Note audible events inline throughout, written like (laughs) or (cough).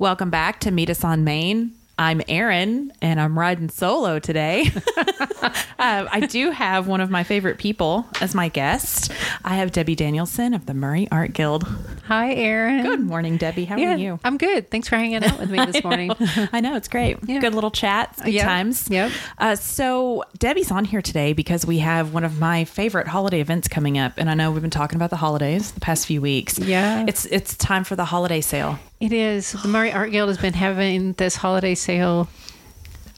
Welcome back to Meet Us on Main. I'm Erin, and I'm riding solo today. (laughs) uh, I do have one of my favorite people as my guest. I have Debbie Danielson of the Murray Art Guild. Hi, Erin. Good morning, Debbie. How Yeah, are you? I'm good. Thanks for hanging out with me this (laughs) morning. I know it's great. Yeah. Good little chats, good Yep. times. Yep. Uh, so Debbie's on here today because we have one of my favorite holiday events coming up, and I know we've been talking about the holidays the past few weeks. Yeah. it's it's time for the holiday sale. It is. The Murray Art Guild has been having this holiday sale.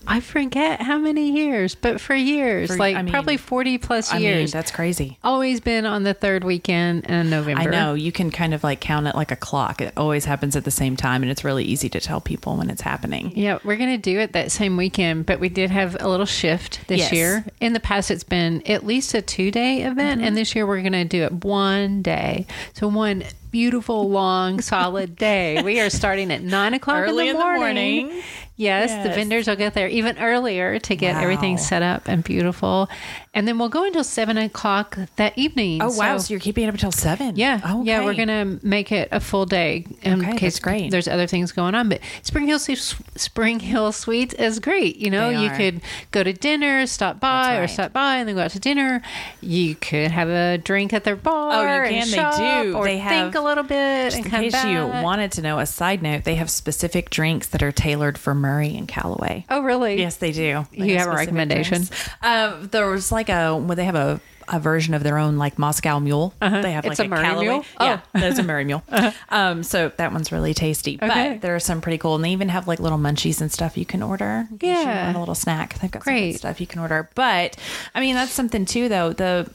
I forget how many years, but for years, For- like I mean- probably 40 plus I mean, years. that's crazy. Always been on the third weekend in November. I know you can kind of like count it like a clock. It always happens at the same time, and it's really easy to tell people when it's happening. Yeah, we're going to do it that same weekend, but we did have a little shift this Yes. year. In the past, it's been at least a two day event, Mm-hmm. and this year we're going to do it one day. So, one beautiful, long, solid day. We are starting at nine o'clock Early in in the the morning. Yes, the vendors will get there even earlier to get everything set up and beautiful. And then we'll go until seven o'clock that evening. Oh wow! So, So- you're keeping it up until seven? yeah, Oh, yeah, we're gonna make it a full day in Okay, case that's great. there's other things going on. But Spring Hill Spring Hill Suites is great. You know, you could go to dinner, stop by, That's or stop by and then go out to dinner. You could have a drink at their bar. Oh, you can. They do. or They have- think a little bit in case back. you wanted to know, a side note: they have specific drinks that are tailored for Murray and Callaway. Oh, really? Yes, they do. You have a recommendation? Uh, there was like a well, they have a, a version of their own like Moscow Mule. They have Uh-huh. It's like a Murray Callaway. Mule? Yeah, Oh. there's a Murray Mule. (laughs) Um, so that one's really tasty. Okay. But there are some pretty cool, and they even have like little munchies and stuff you can order. case you Yeah. want a little snack. They've got Great. stuff you can order. But I mean, that's something too, though. The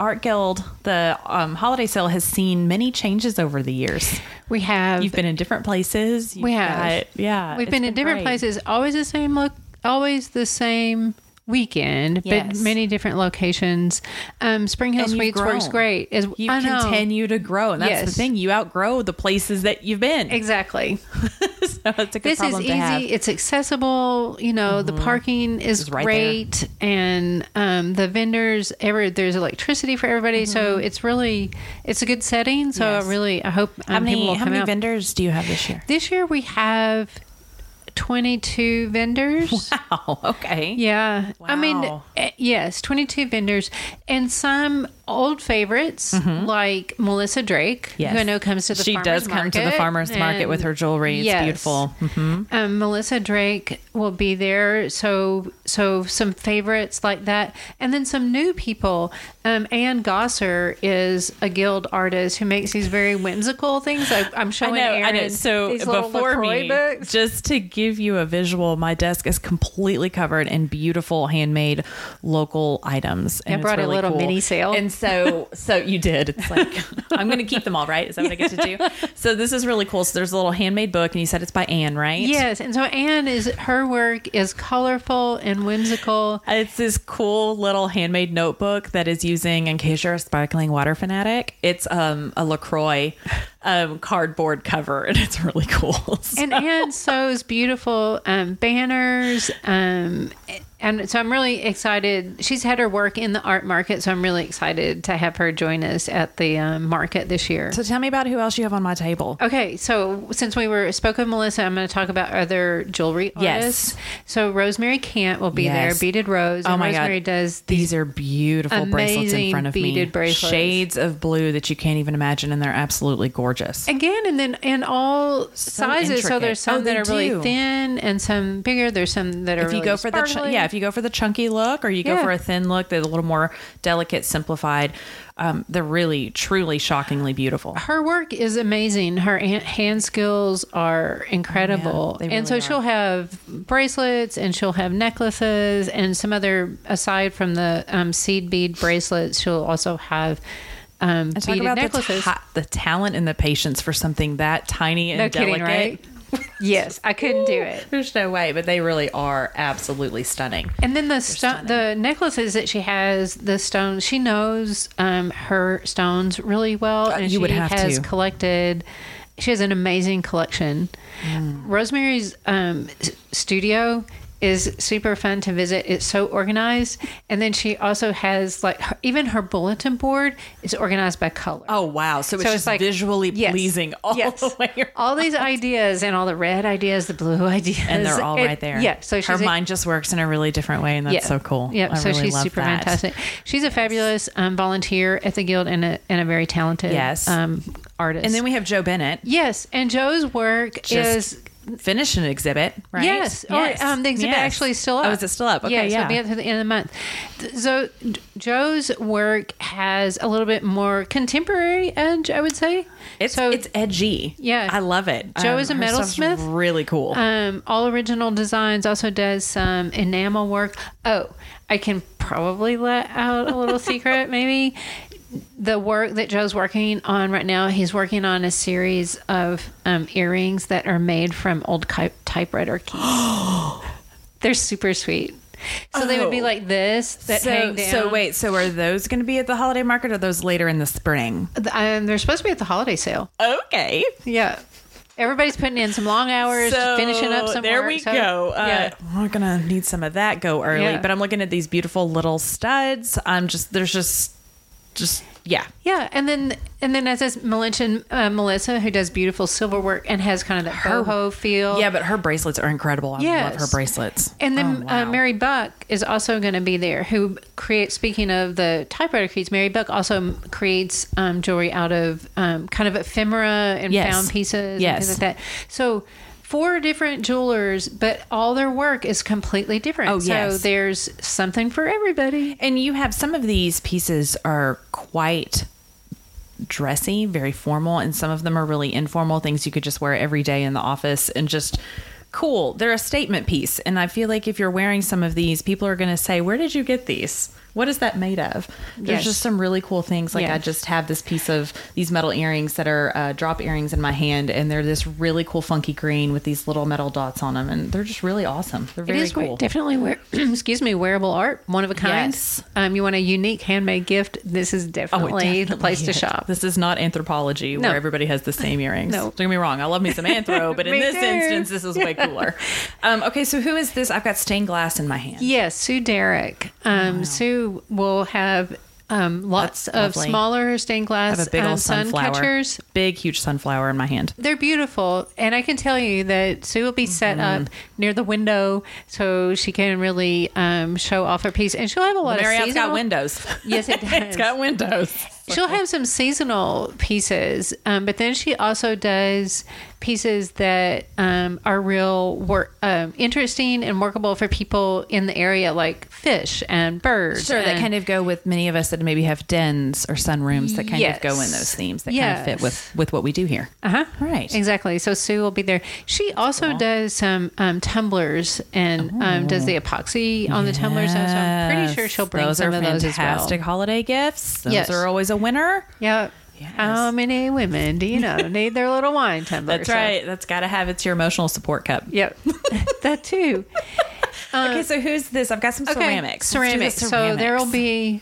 Art Guild, the um, holiday sale has seen many changes over the years. We have. You've been in different places. You've We have. got- yeah. We've it's been in different great. places. Always the same look. Always the same weekend, Yes. but many different locations. Um, Spring Hill Suites works great. Is You continue to grow, and that's the thing. You outgrow the places that you've been. Exactly. (laughs) (laughs) so it's a good This is easy. It's accessible. You know, the parking is right great, and um, the vendors. Ever there's electricity for everybody, so it's really it's a good setting. So Yes. I really I hope um, How many people will how many out. vendors do you have this year? this year we have 22 vendors. (laughs) Wow. okay. Yeah. Wow. I mean, eh, yes, 22 vendors and some old favorites like Melissa Drake, Mm-hmm. Yes. who I know comes to the she farmer's does come to the market, farmers market with her jewelry. It's Yes. beautiful. hmm Um, Melissa Drake will be there, so so some favorites like that, and then some new people. Um, Ann Gosser is a guild artist who makes these very whimsical things. I, I'm I showing know, I know. So before LaCroix me, books. just to give you a visual, my desk is completely covered in beautiful handmade local items. And I brought a little cool. mini sale. And so, so you did. It's like I'm going to keep them all, right? Is that what I get to do? So this is really cool. So there's a little handmade book, and you said it's by Anne, right? Yes, and so Anne is her work is colorful and whimsical. It's this cool little handmade notebook that is using, in case you're a sparkling water fanatic, it's um, a LaCroix um, cardboard cover, and it's really cool. (laughs) So- And Anne sews beautiful um, banners. Um, and so I'm really excited. She's had her work in the art market, so I'm really excited to have her join us at the um, market this year. so tell me about who else you have on my table. Okay, so since we were spoke of Melissa, I'm going to talk about other jewelry Yes. artists. So Rosemary Cant will be Yes. there. Beaded Rose. Oh and my Rosemary God. does These are beautiful bracelets in front of me. beaded bracelets. Shades of blue that you can't even imagine, and they're absolutely gorgeous. Again, and then in all sizes. So there's some Oh, that are really thin and some bigger. There's some that are if you really go for the ch- yeah, if you go for the chunky look, or you go Yeah. for a thin look, they're a little more delicate, simplified. Um, they're really, truly, shockingly beautiful. her work is amazing. Her hand skills are incredible. Yeah, they and so really she'll have bracelets and she'll have necklaces and some other, aside from the um, seed bead bracelets, she'll also have um, And talk about the, ta- the talent and the patience for something that tiny and no delicate. kidding, right? Yes, I couldn't do it. There's no way, but they really are absolutely stunning. And then the sto- the necklaces that she has, the stones, she knows um, her stones really well, and Uh, you she would have has to. collected. She has an amazing collection. Mm. Rosemary's um, studio is super fun to visit. It's so organized, and then she also has like her, even her bulletin board is organized by color. Oh wow! So it's So it's just like- visually Yes. pleasing all Yes. the way around. all these ideas and all the red ideas, the blue (laughs) ideas, and they're all It- right there. Yeah, so she's her mind just works in a really different way, and that's so cool. Yeah, I so really she's super that. fantastic. She's a fabulous um, volunteer at the guild and a, and a very talented Yes. um, artist. And then we have Joe Bennett yes, and Joe's work Just is finished an exhibit, right? Yes, or um, the exhibit Yes. actually is still up. Oh, is it still up? Okay, yeah, yeah. so it'll be up to the end of the month. So Joe's work has a little bit more contemporary edge, I would say. It's so it's edgy. Yeah. I love it. Joe is a metalsmith. Really cool. um, all original designs. Also does some enamel work. Oh, I can probably let out a little (laughs) secret, maybe. The work that Joe's working on right now, he's working on a series of um, earrings that are made from old ki- typewriter keys. (gasps) They're super sweet. So they would be Oh. like this that so, hang down. so wait, so are those going to be at the holiday market or those later in the spring? Um, they're supposed to be at the holiday sale. Okay. Yeah. Everybody's putting in some long hours, So finishing up some there work, we so- go. Uh, yeah. We're gonna need some of that go early. Yeah. But I'm looking at these beautiful little studs. I'm just there's just just yeah. Yeah, and then and then as I mentioned, uh, Melissa, who does beautiful silver work and has kind of that Her- boho feel. Yeah, but her bracelets are incredible. I love her bracelets. And then Oh, wow. uh, Mary Buck is also going to be there, who creates. Speaking of the typewriter keys, Mary Buck also creates um, jewelry out of um, kind of ephemera and Yes. found pieces, Yes. and things like that. So. Four different jewelers, but all their work is completely different. Oh, So yes. there's something for everybody. And you have some of these pieces are quite dressy, very formal, and some of them are really informal things you could just wear every day in the office and just cool. They're a statement piece. And I feel like if you're wearing some of these, people are going to say, Where did you get these? What is that made of? There's Yes. just some really cool things. Like Yeah. I just have this piece of these metal earrings that are uh, drop earrings in my hand, and they're this really cool funky green with these little metal dots on them, and they're just really awesome. They're It very is we- cool. definitely wear, (clears throat) excuse me, wearable art, one of a kind. Yes. Um, you want a unique handmade gift? This is Oh, definitely the place to shop. This is not Anthropologie No. where everybody has the same (laughs) earrings. No. Don't get me wrong. I love me some anthro, (laughs) but in this too. instance, this is way (laughs) cooler. Um, okay, so who is this? I've got stained glass in my hand. Yes, Sue Derrick. Um, Sue will have um, lots That's of lovely. smaller stained I glass have a big um, old sun sunflower. catchers. Big, huge sunflower in my hand. They're beautiful, and I can tell you that Sue will be set Mm-hmm. up near the window so she can really um, show off her piece, and she'll have a lot of Marriott's seasonal. got windows. Yes, it does. (laughs) it's got windows. She'll have some seasonal pieces, um, but then she also does pieces that um, are real work, um, interesting and workable for people in the area, like fish and birds. Sure, that kind of go with many of us that maybe have dens or sunrooms that kind of go in those themes that kind of fit with with what we do here. Uh-huh. Right. Exactly. So Sue will be there. She also does some um, tumblers and um, does the epoxy on the tumblers. So I'm pretty sure she'll bring those some of those as well. fantastic holiday gifts. Those Yes. are always a winner. Yeah. Yes. How many women do you know (laughs) need their little wine tumbler? That's So- right. That's got to have it's your emotional support cup. Yep. (laughs) that too. okay, so who's this? I've got some ceramics. Let's do the Ceramics. So there will be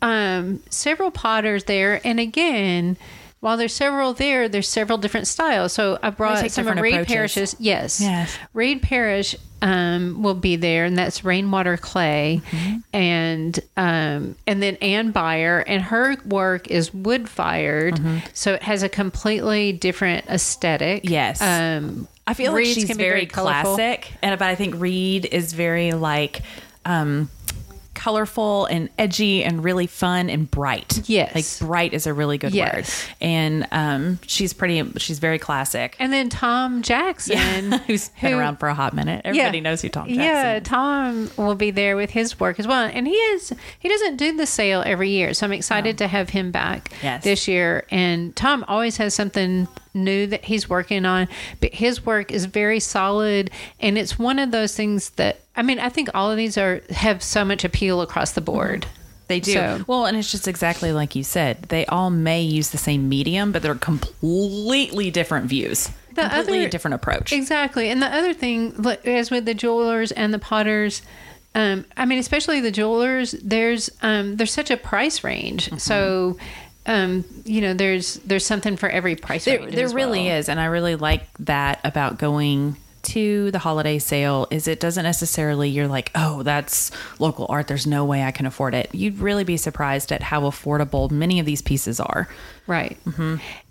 um, several potters there, and again, while there's several there, there's several different styles. So I brought some of Reed approaches. Parrish's. Yes. Yes. Reed Parish um, will be there, and that's rainwater clay, Mm-hmm. and um, and then Ann Byer, and her work is wood fired, so it has a completely different aesthetic. Mm-hmm. Yes. Um, I feel like she's very, colorful. classic, and but I think Reed is very like um, colorful and edgy and really fun and bright. Yes. like bright is a really good Yes. word. And um, she's pretty. She's very classic. And then Tom Jackson, (laughs) Who's been around for a hot minute. Everybody knows who Tom Jackson Yeah, is. Tom will be there with his work as well, and he is he doesn't do the sale every year, so I'm excited to have him back Yes. this year. And Tom always has something new that he's working on, but his work is very solid, and it's one of those things that I mean, I think all of these are have so much appeal across the board. They do. So- well, and it's just exactly like you said. They all may use the same medium, but they're completely different views. The completely other- a different approach. Exactly. And the other thing, as with the jewelers and the potters, um, I mean, especially the jewelers, there's um, there's such a price range. Mm-hmm. So, um, you know, there's there's something for every price There, range. there really well. is, and I really like that about going to the holiday sale is it doesn't necessarily you're like, oh, that's local art. There's no way I can afford it. You'd really be surprised at how affordable many of these pieces are. Right.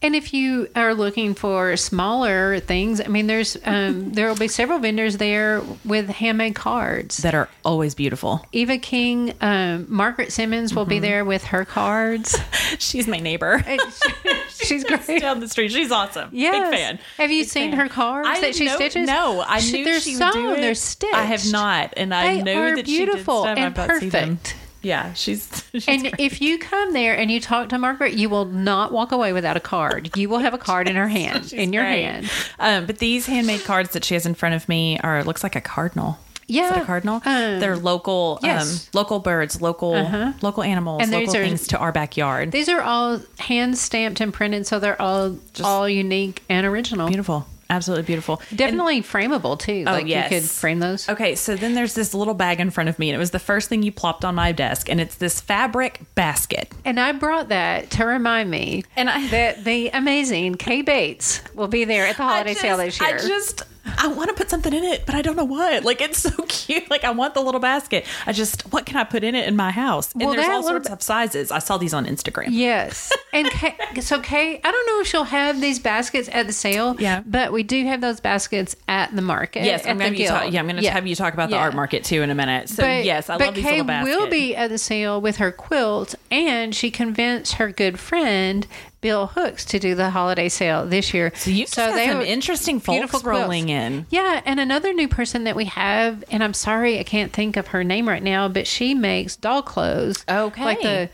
And if you are looking for smaller things, I mean, there's um, (laughs) there will be several vendors there with handmade cards. That are always beautiful. Eva King, um, Margaret Simmons will be there with her cards. (laughs) She's my neighbor. (laughs) (laughs) She's great. down the street. She's awesome. Yes. Big fan. Have you Big seen fan. her cards I that she know- stitches? No, I She- knew they're she sewn, would do it. they're stitched. I have not, and I They know that beautiful she did stuff. and I've not seen perfect. Yeah, she's. (laughs) she's And great. if you come there and you talk to Margaret, you will not walk away without a card. You will have a card in her (laughs) hand, in your great. hand. Um, but these handmade cards that she has in front of me are looks like a cardinal. Is Yeah, cardinal? um, They're local, yes. um, local birds, local, local animals, And local are- things to our backyard. These are all hand stamped and printed, so they're all all unique and original. beautiful, absolutely beautiful. And- Definitely frameable too. Oh, like yes. you could frame those. Okay, so then there's this little bag in front of me, and it was the first thing you plopped on my desk, and it's this fabric basket. And I brought that to remind me And I- that the amazing Kay Bates will be there at the holiday just, sale this year. I just, I want to put something in it, but I don't know what. Like it's so (laughs) cute. Like I want the little basket. I just, what can I put in it in my house? And Well, there's all sorts of sizes. I saw these on Instagram. Yes. (laughs) And Kay, so Kay, I don't know if she'll have these baskets at the sale. Yeah. But we do have those baskets at the market. Yes, I'm going to talk, yeah, I'm going to Yeah. have you talk about the Yeah. art market too in a minute. So But, yes, I love these Kay little baskets. will be at the sale with her quilt, and she convinced her good friend Bill Hooks to do the holiday sale this year. So you've just got they some were- interesting folks quilts. rolling in. Yeah, and another new person that we have, and I'm sorry I can't think of her name right now, but she makes doll clothes. Okay. Like the,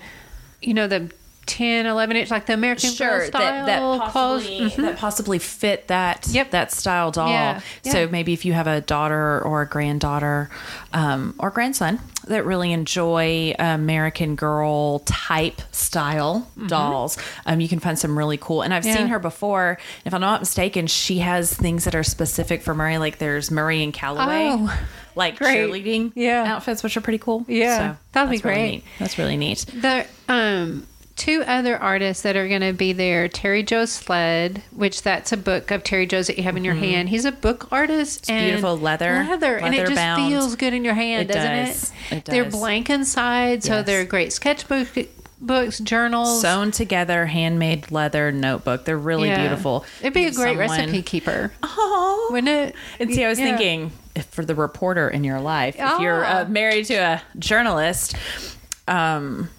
you know, the 10, 11 inch, like the American Girl style that, that possibly Mhm. that possibly fit that Yep. that style doll. Yeah, So maybe if you have a daughter or a granddaughter um, or grandson that really enjoy American Girl type style dolls, um, you can find some really cool. And I've Mm-hmm. Yeah. seen her before. If I'm not mistaken, she has things that are specific for Murray. Like there's Murray and Callaway. Oh, like great. cheerleading Yeah. outfits, which are pretty cool. Yeah, that'd be really great. neat. That's really neat. The um two other artists that are going to be there Terry Joe Sled, which that's a book of Terry Joe's that you have in your hand. He's a book artist and Mm-hmm. beautiful leather- leather, and it just bound. feels good in your hand, It doesn't does. it? It They're blank inside, so Yes. they're great sketchbook books, journals. sewn together handmade leather notebook they're really Yeah. beautiful It'd be a great someone- recipe keeper, oh wouldn't it? and see i was Yeah. thinking if for the reporter in your life if you're Ah. uh, married to a journalist um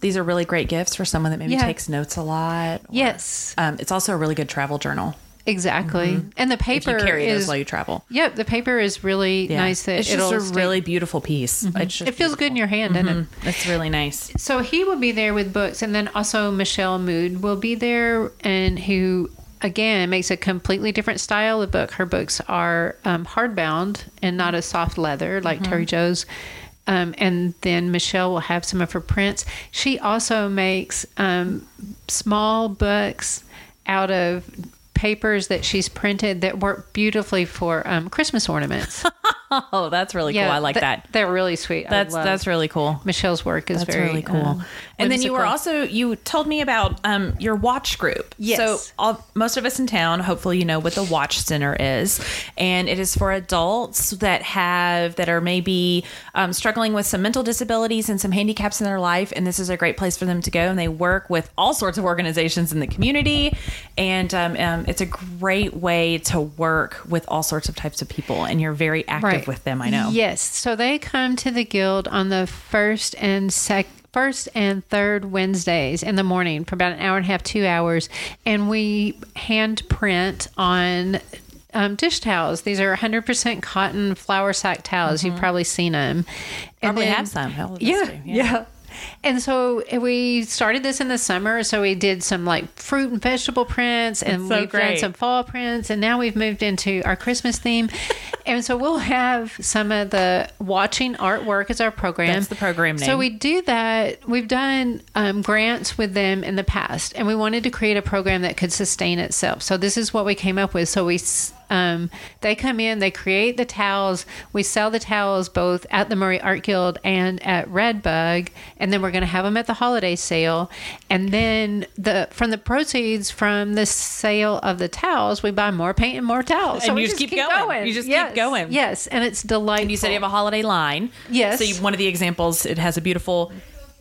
these are really great gifts for someone that maybe Yeah. takes notes a lot or- Yes, um, it's also a really good travel journal exactly. And the Mm-hmm. if paper you carry is those while you travel Yep, the paper is really yeah. nice. That it's just a stay- really beautiful piece just It feels good in your hand, doesn't it? it's really nice So he will be there with books, and then also Michelle Mood will be there, and who again makes a completely different style of book. Her books are um, hardbound and not a soft leather like Terry Joe's. Um, and then Michelle will have some of her prints. She also makes um, small books out of papers that she's printed that work beautifully for um, Christmas ornaments. (laughs) (laughs) oh that's really cool i like th- that They're really sweet. That's that's really cool Michelle's work is That's very really cool. um, and then you were also you told me about um, your watch group. Yes. So all, most of us in town, hopefully, you know what the Watch Center is, and it is for adults that have that are maybe um, struggling with some mental disabilities and some handicaps in their life, and this is a great place for them to go. And they work with all sorts of organizations in the community, and um, um, it's a great way to work with all sorts of types of people. And you're very active with them. I know. Yes. So they come to the guild on the first and sec first and third Wednesdays in the morning for about an hour and a half, two hours, and we hand print on. Um, dish towels. These are 100% cotton flour sack towels. You've probably seen them. Mm-hmm. Probably have some. Hell, that's Yeah, yeah. And so we started this in the summer. So we did some like fruit and vegetable prints, and so we've done some fall prints, and now we've moved into our Christmas theme. (laughs) and so we'll have some of the watching artwork as our program. That's the program So we do that. We've done um, grants with them in the past, and we wanted to create a program that could sustain itself. So this is what we came up with. So we. s- Um, they come in, they create the towels. We sell the towels both at the Murray Art Guild and at Redbug, and then we're going to have them at the holiday sale. And then the from the proceeds from the sale of the towels, we buy more paint and more towels. And we you just keep going. You just keep going. Yes, and it's delightful. And you said you have a holiday line. Yes. So you, one of the examples, it has a beautiful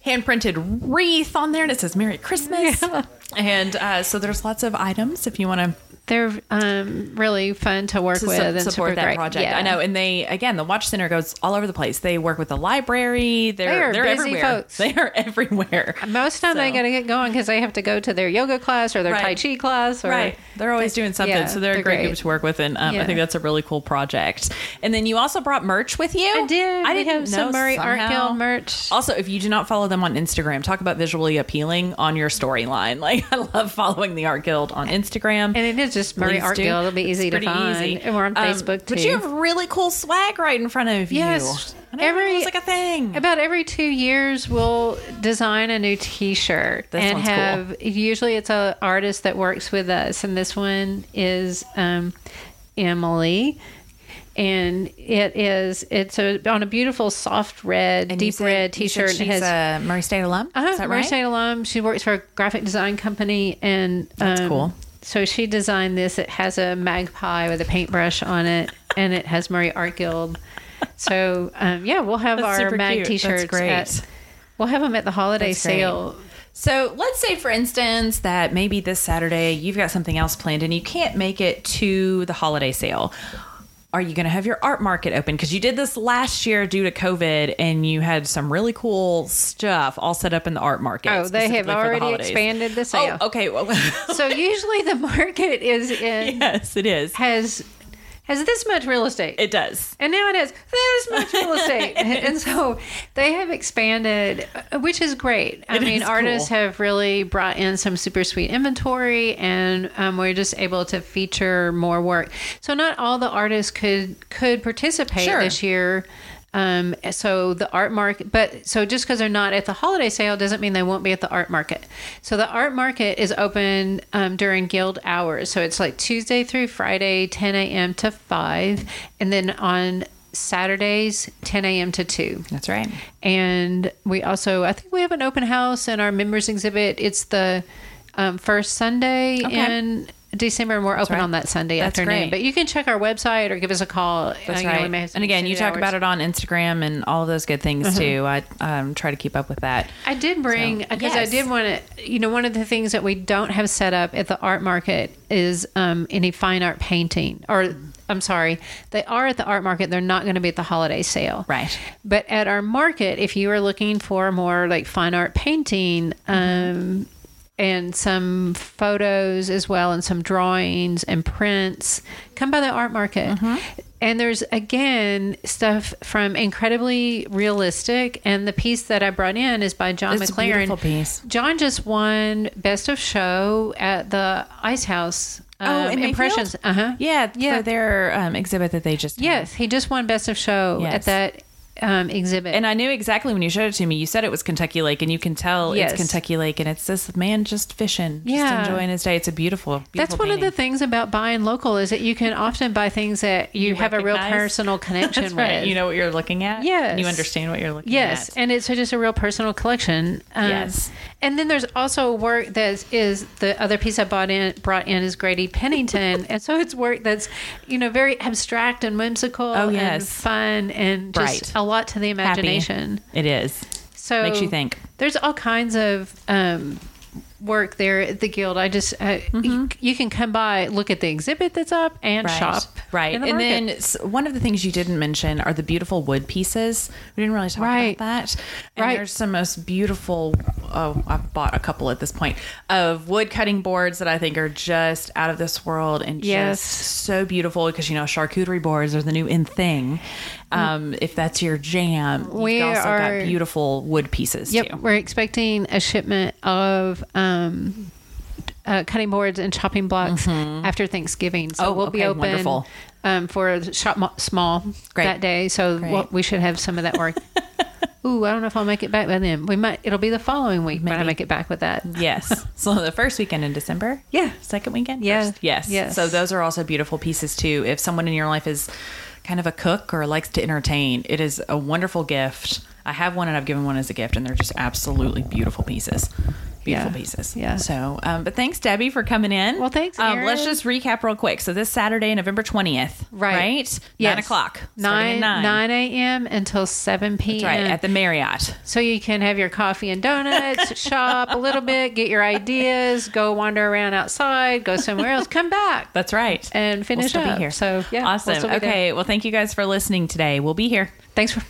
hand printed wreath on there, and it says "Merry Christmas." Yeah. And uh, so there's lots of items if you want to They're um, really fun to work to with su- and support that great. project. Yeah. I know, and they again, the Watch Center goes all over the place. They work with the library. They're They are they're busy everywhere. folks. (laughs) They are everywhere. Most of the time they got to get going because they have to go to their yoga class or their Right. Tai Chi class. Or, Right. They're always doing something. yeah, so they're, a they're great, great. group to work with. And um, I think that's a really cool project. And then you also brought merch with you. I did. I we didn't have some Murray Art. Guild merch. Also, if you do not follow them on Instagram, talk about visually appealing on your storyline. (laughs) Like, I love following the Art Guild on Instagram. And it is just Murray Art do. Guild. It'll be It's easy to find. easy. And we're on Um, Facebook too. But you have really cool swag right in front of Yes. you. Every- it was like a thing. About every two years, we'll design a new T-shirt That and sounds cool. have. Usually, it's an artist that works with us, and this one is um, Emily, and it is it's a on a beautiful soft red, And deep said- red T-shirt. It She's has a Murray State alum. uh-huh, Is that Murray right? State alum. She works for a graphic design company, and That's um, cool. So she designed this. It has a magpie with a paintbrush on it, and it has Murray Art Guild. So um, yeah, we'll have That's our super mag cute. T-shirts. great. At, we'll have them at the holiday That's great. sale. So let's say, for instance, that maybe this Saturday you've got something else planned and you can't make it to the holiday sale. Are you going to have your art market open? Because you did this last year due to COVID and you had some really cool stuff all set up in the art market. Oh, they have for the already expanded the oh, sale. Oh, okay. Well, So (laughs) usually the market is in yes, it is. has has this much real estate. It does. and now it has this much real estate. (laughs) and so they have expanded, which is great. I It mean, is artists cool. have really brought in some super sweet inventory, and um, we're just able to feature more work. So not all the artists could could participate Sure. this year. Um, so the art market, but so just because they're not at the holiday sale doesn't mean they won't be at the art market. So the art market is open um, during guild hours. So it's like Tuesday through Friday, 10 a.m. to 5. And then on Saturdays, 10 a.m. to 2. That's right. And we also, I think we have an open house in our members exhibit. It's the um, first Sunday Okay. in December, and we're open right. on that Sunday That's afternoon. great. But you can check our website or give us a call. That's Uh, you know, right. may have some and again, you talk about it on Instagram and all of those good things Uh-huh. too. I um, try to keep up with that. I did bring So, because yes. I did want to. You know, one of the things that we don't have set up at the art market is um, any fine art painting. Or I'm sorry, they are at the art market. They're not going to be at the holiday sale. Right. But at our market, if you are looking for more like fine art painting. Um, and some photos as well, and some drawings and prints. Come by the art market. And there's again stuff from incredibly realistic. And the piece that I brought in is by John It's a McLaren. beautiful piece. John just won Best of Show at the Ice House. Oh, um, in impressions. Uh huh. Yeah, Yeah. for their um, exhibit that they just had. Yes, he just won Best of Show Yes. at that um, exhibit. And I knew exactly when you showed it to me. You said it was Kentucky Lake, and you can tell Yes. it's Kentucky Lake, and it's this man just fishing, Yeah. just enjoying his day. It's a beautiful, beautiful That's one of the things about buying local is that you can often buy things that you, have a real personal (laughs) connection That's with. right. You know what you're looking at. Yes. And you understand what you're looking Yes, at. Yes, and it's just a real personal collection. Um, Yes. and then there's also work that is the other piece I bought in brought in is Grady Pennington, (laughs) and so it's work that's you know very abstract and whimsical Oh, and yes. fun and just Bright. a lot to the Happy. imagination. It is. So Makes you think. There's all kinds of um, work there at the guild. I just uh, you, you can come by, look at the exhibit that's up, and Mm-hmm. Right. shop. Right. the And then one of the things you didn't mention are the beautiful wood pieces. We didn't really talk Right. about that. And Right. there's some most beautiful, oh, I've bought a couple at this point, of wood cutting boards that I think are just out of this world and Yes. just so beautiful because, you know, charcuterie boards are the new in thing. Um, if that's your jam, We also are- got beautiful wood pieces Yep, too. we're expecting a shipment of um, uh, cutting boards and chopping blocks after Thanksgiving. So Oh, we'll be open wonderful. um, for shop small Great. that day. So we'll, we should have some of that work (laughs) Ooh, I don't know if I'll make it back by then. We might. It'll be the following week when I make it back with that. Yes. (laughs) so the first weekend in December? Yeah. Second weekend? Yeah. First? Yes. Yes. So those are also beautiful pieces too. If someone in your life is kind of a cook or likes to entertain, it is a wonderful gift. I have one and I've given one as a gift, and they're just absolutely beautiful pieces. Beautiful Yeah. pieces. Yeah. So, um, but thanks, Debbie, for coming in. Well, thanks, Um, let's just recap real quick. So this Saturday, November twentieth, Right. Right. Yes. Nine o'clock. Nine nine a.m. until seven p.m. That's right at the Marriott. So you can have your coffee and donuts, (laughs) shop a little bit, get your ideas, go wander around outside, go somewhere else, come back That's right. and finish we'll up. here. So yeah, we'll awesome. still be there. okay. Well, thank you guys for listening today. We'll be here. Thanks for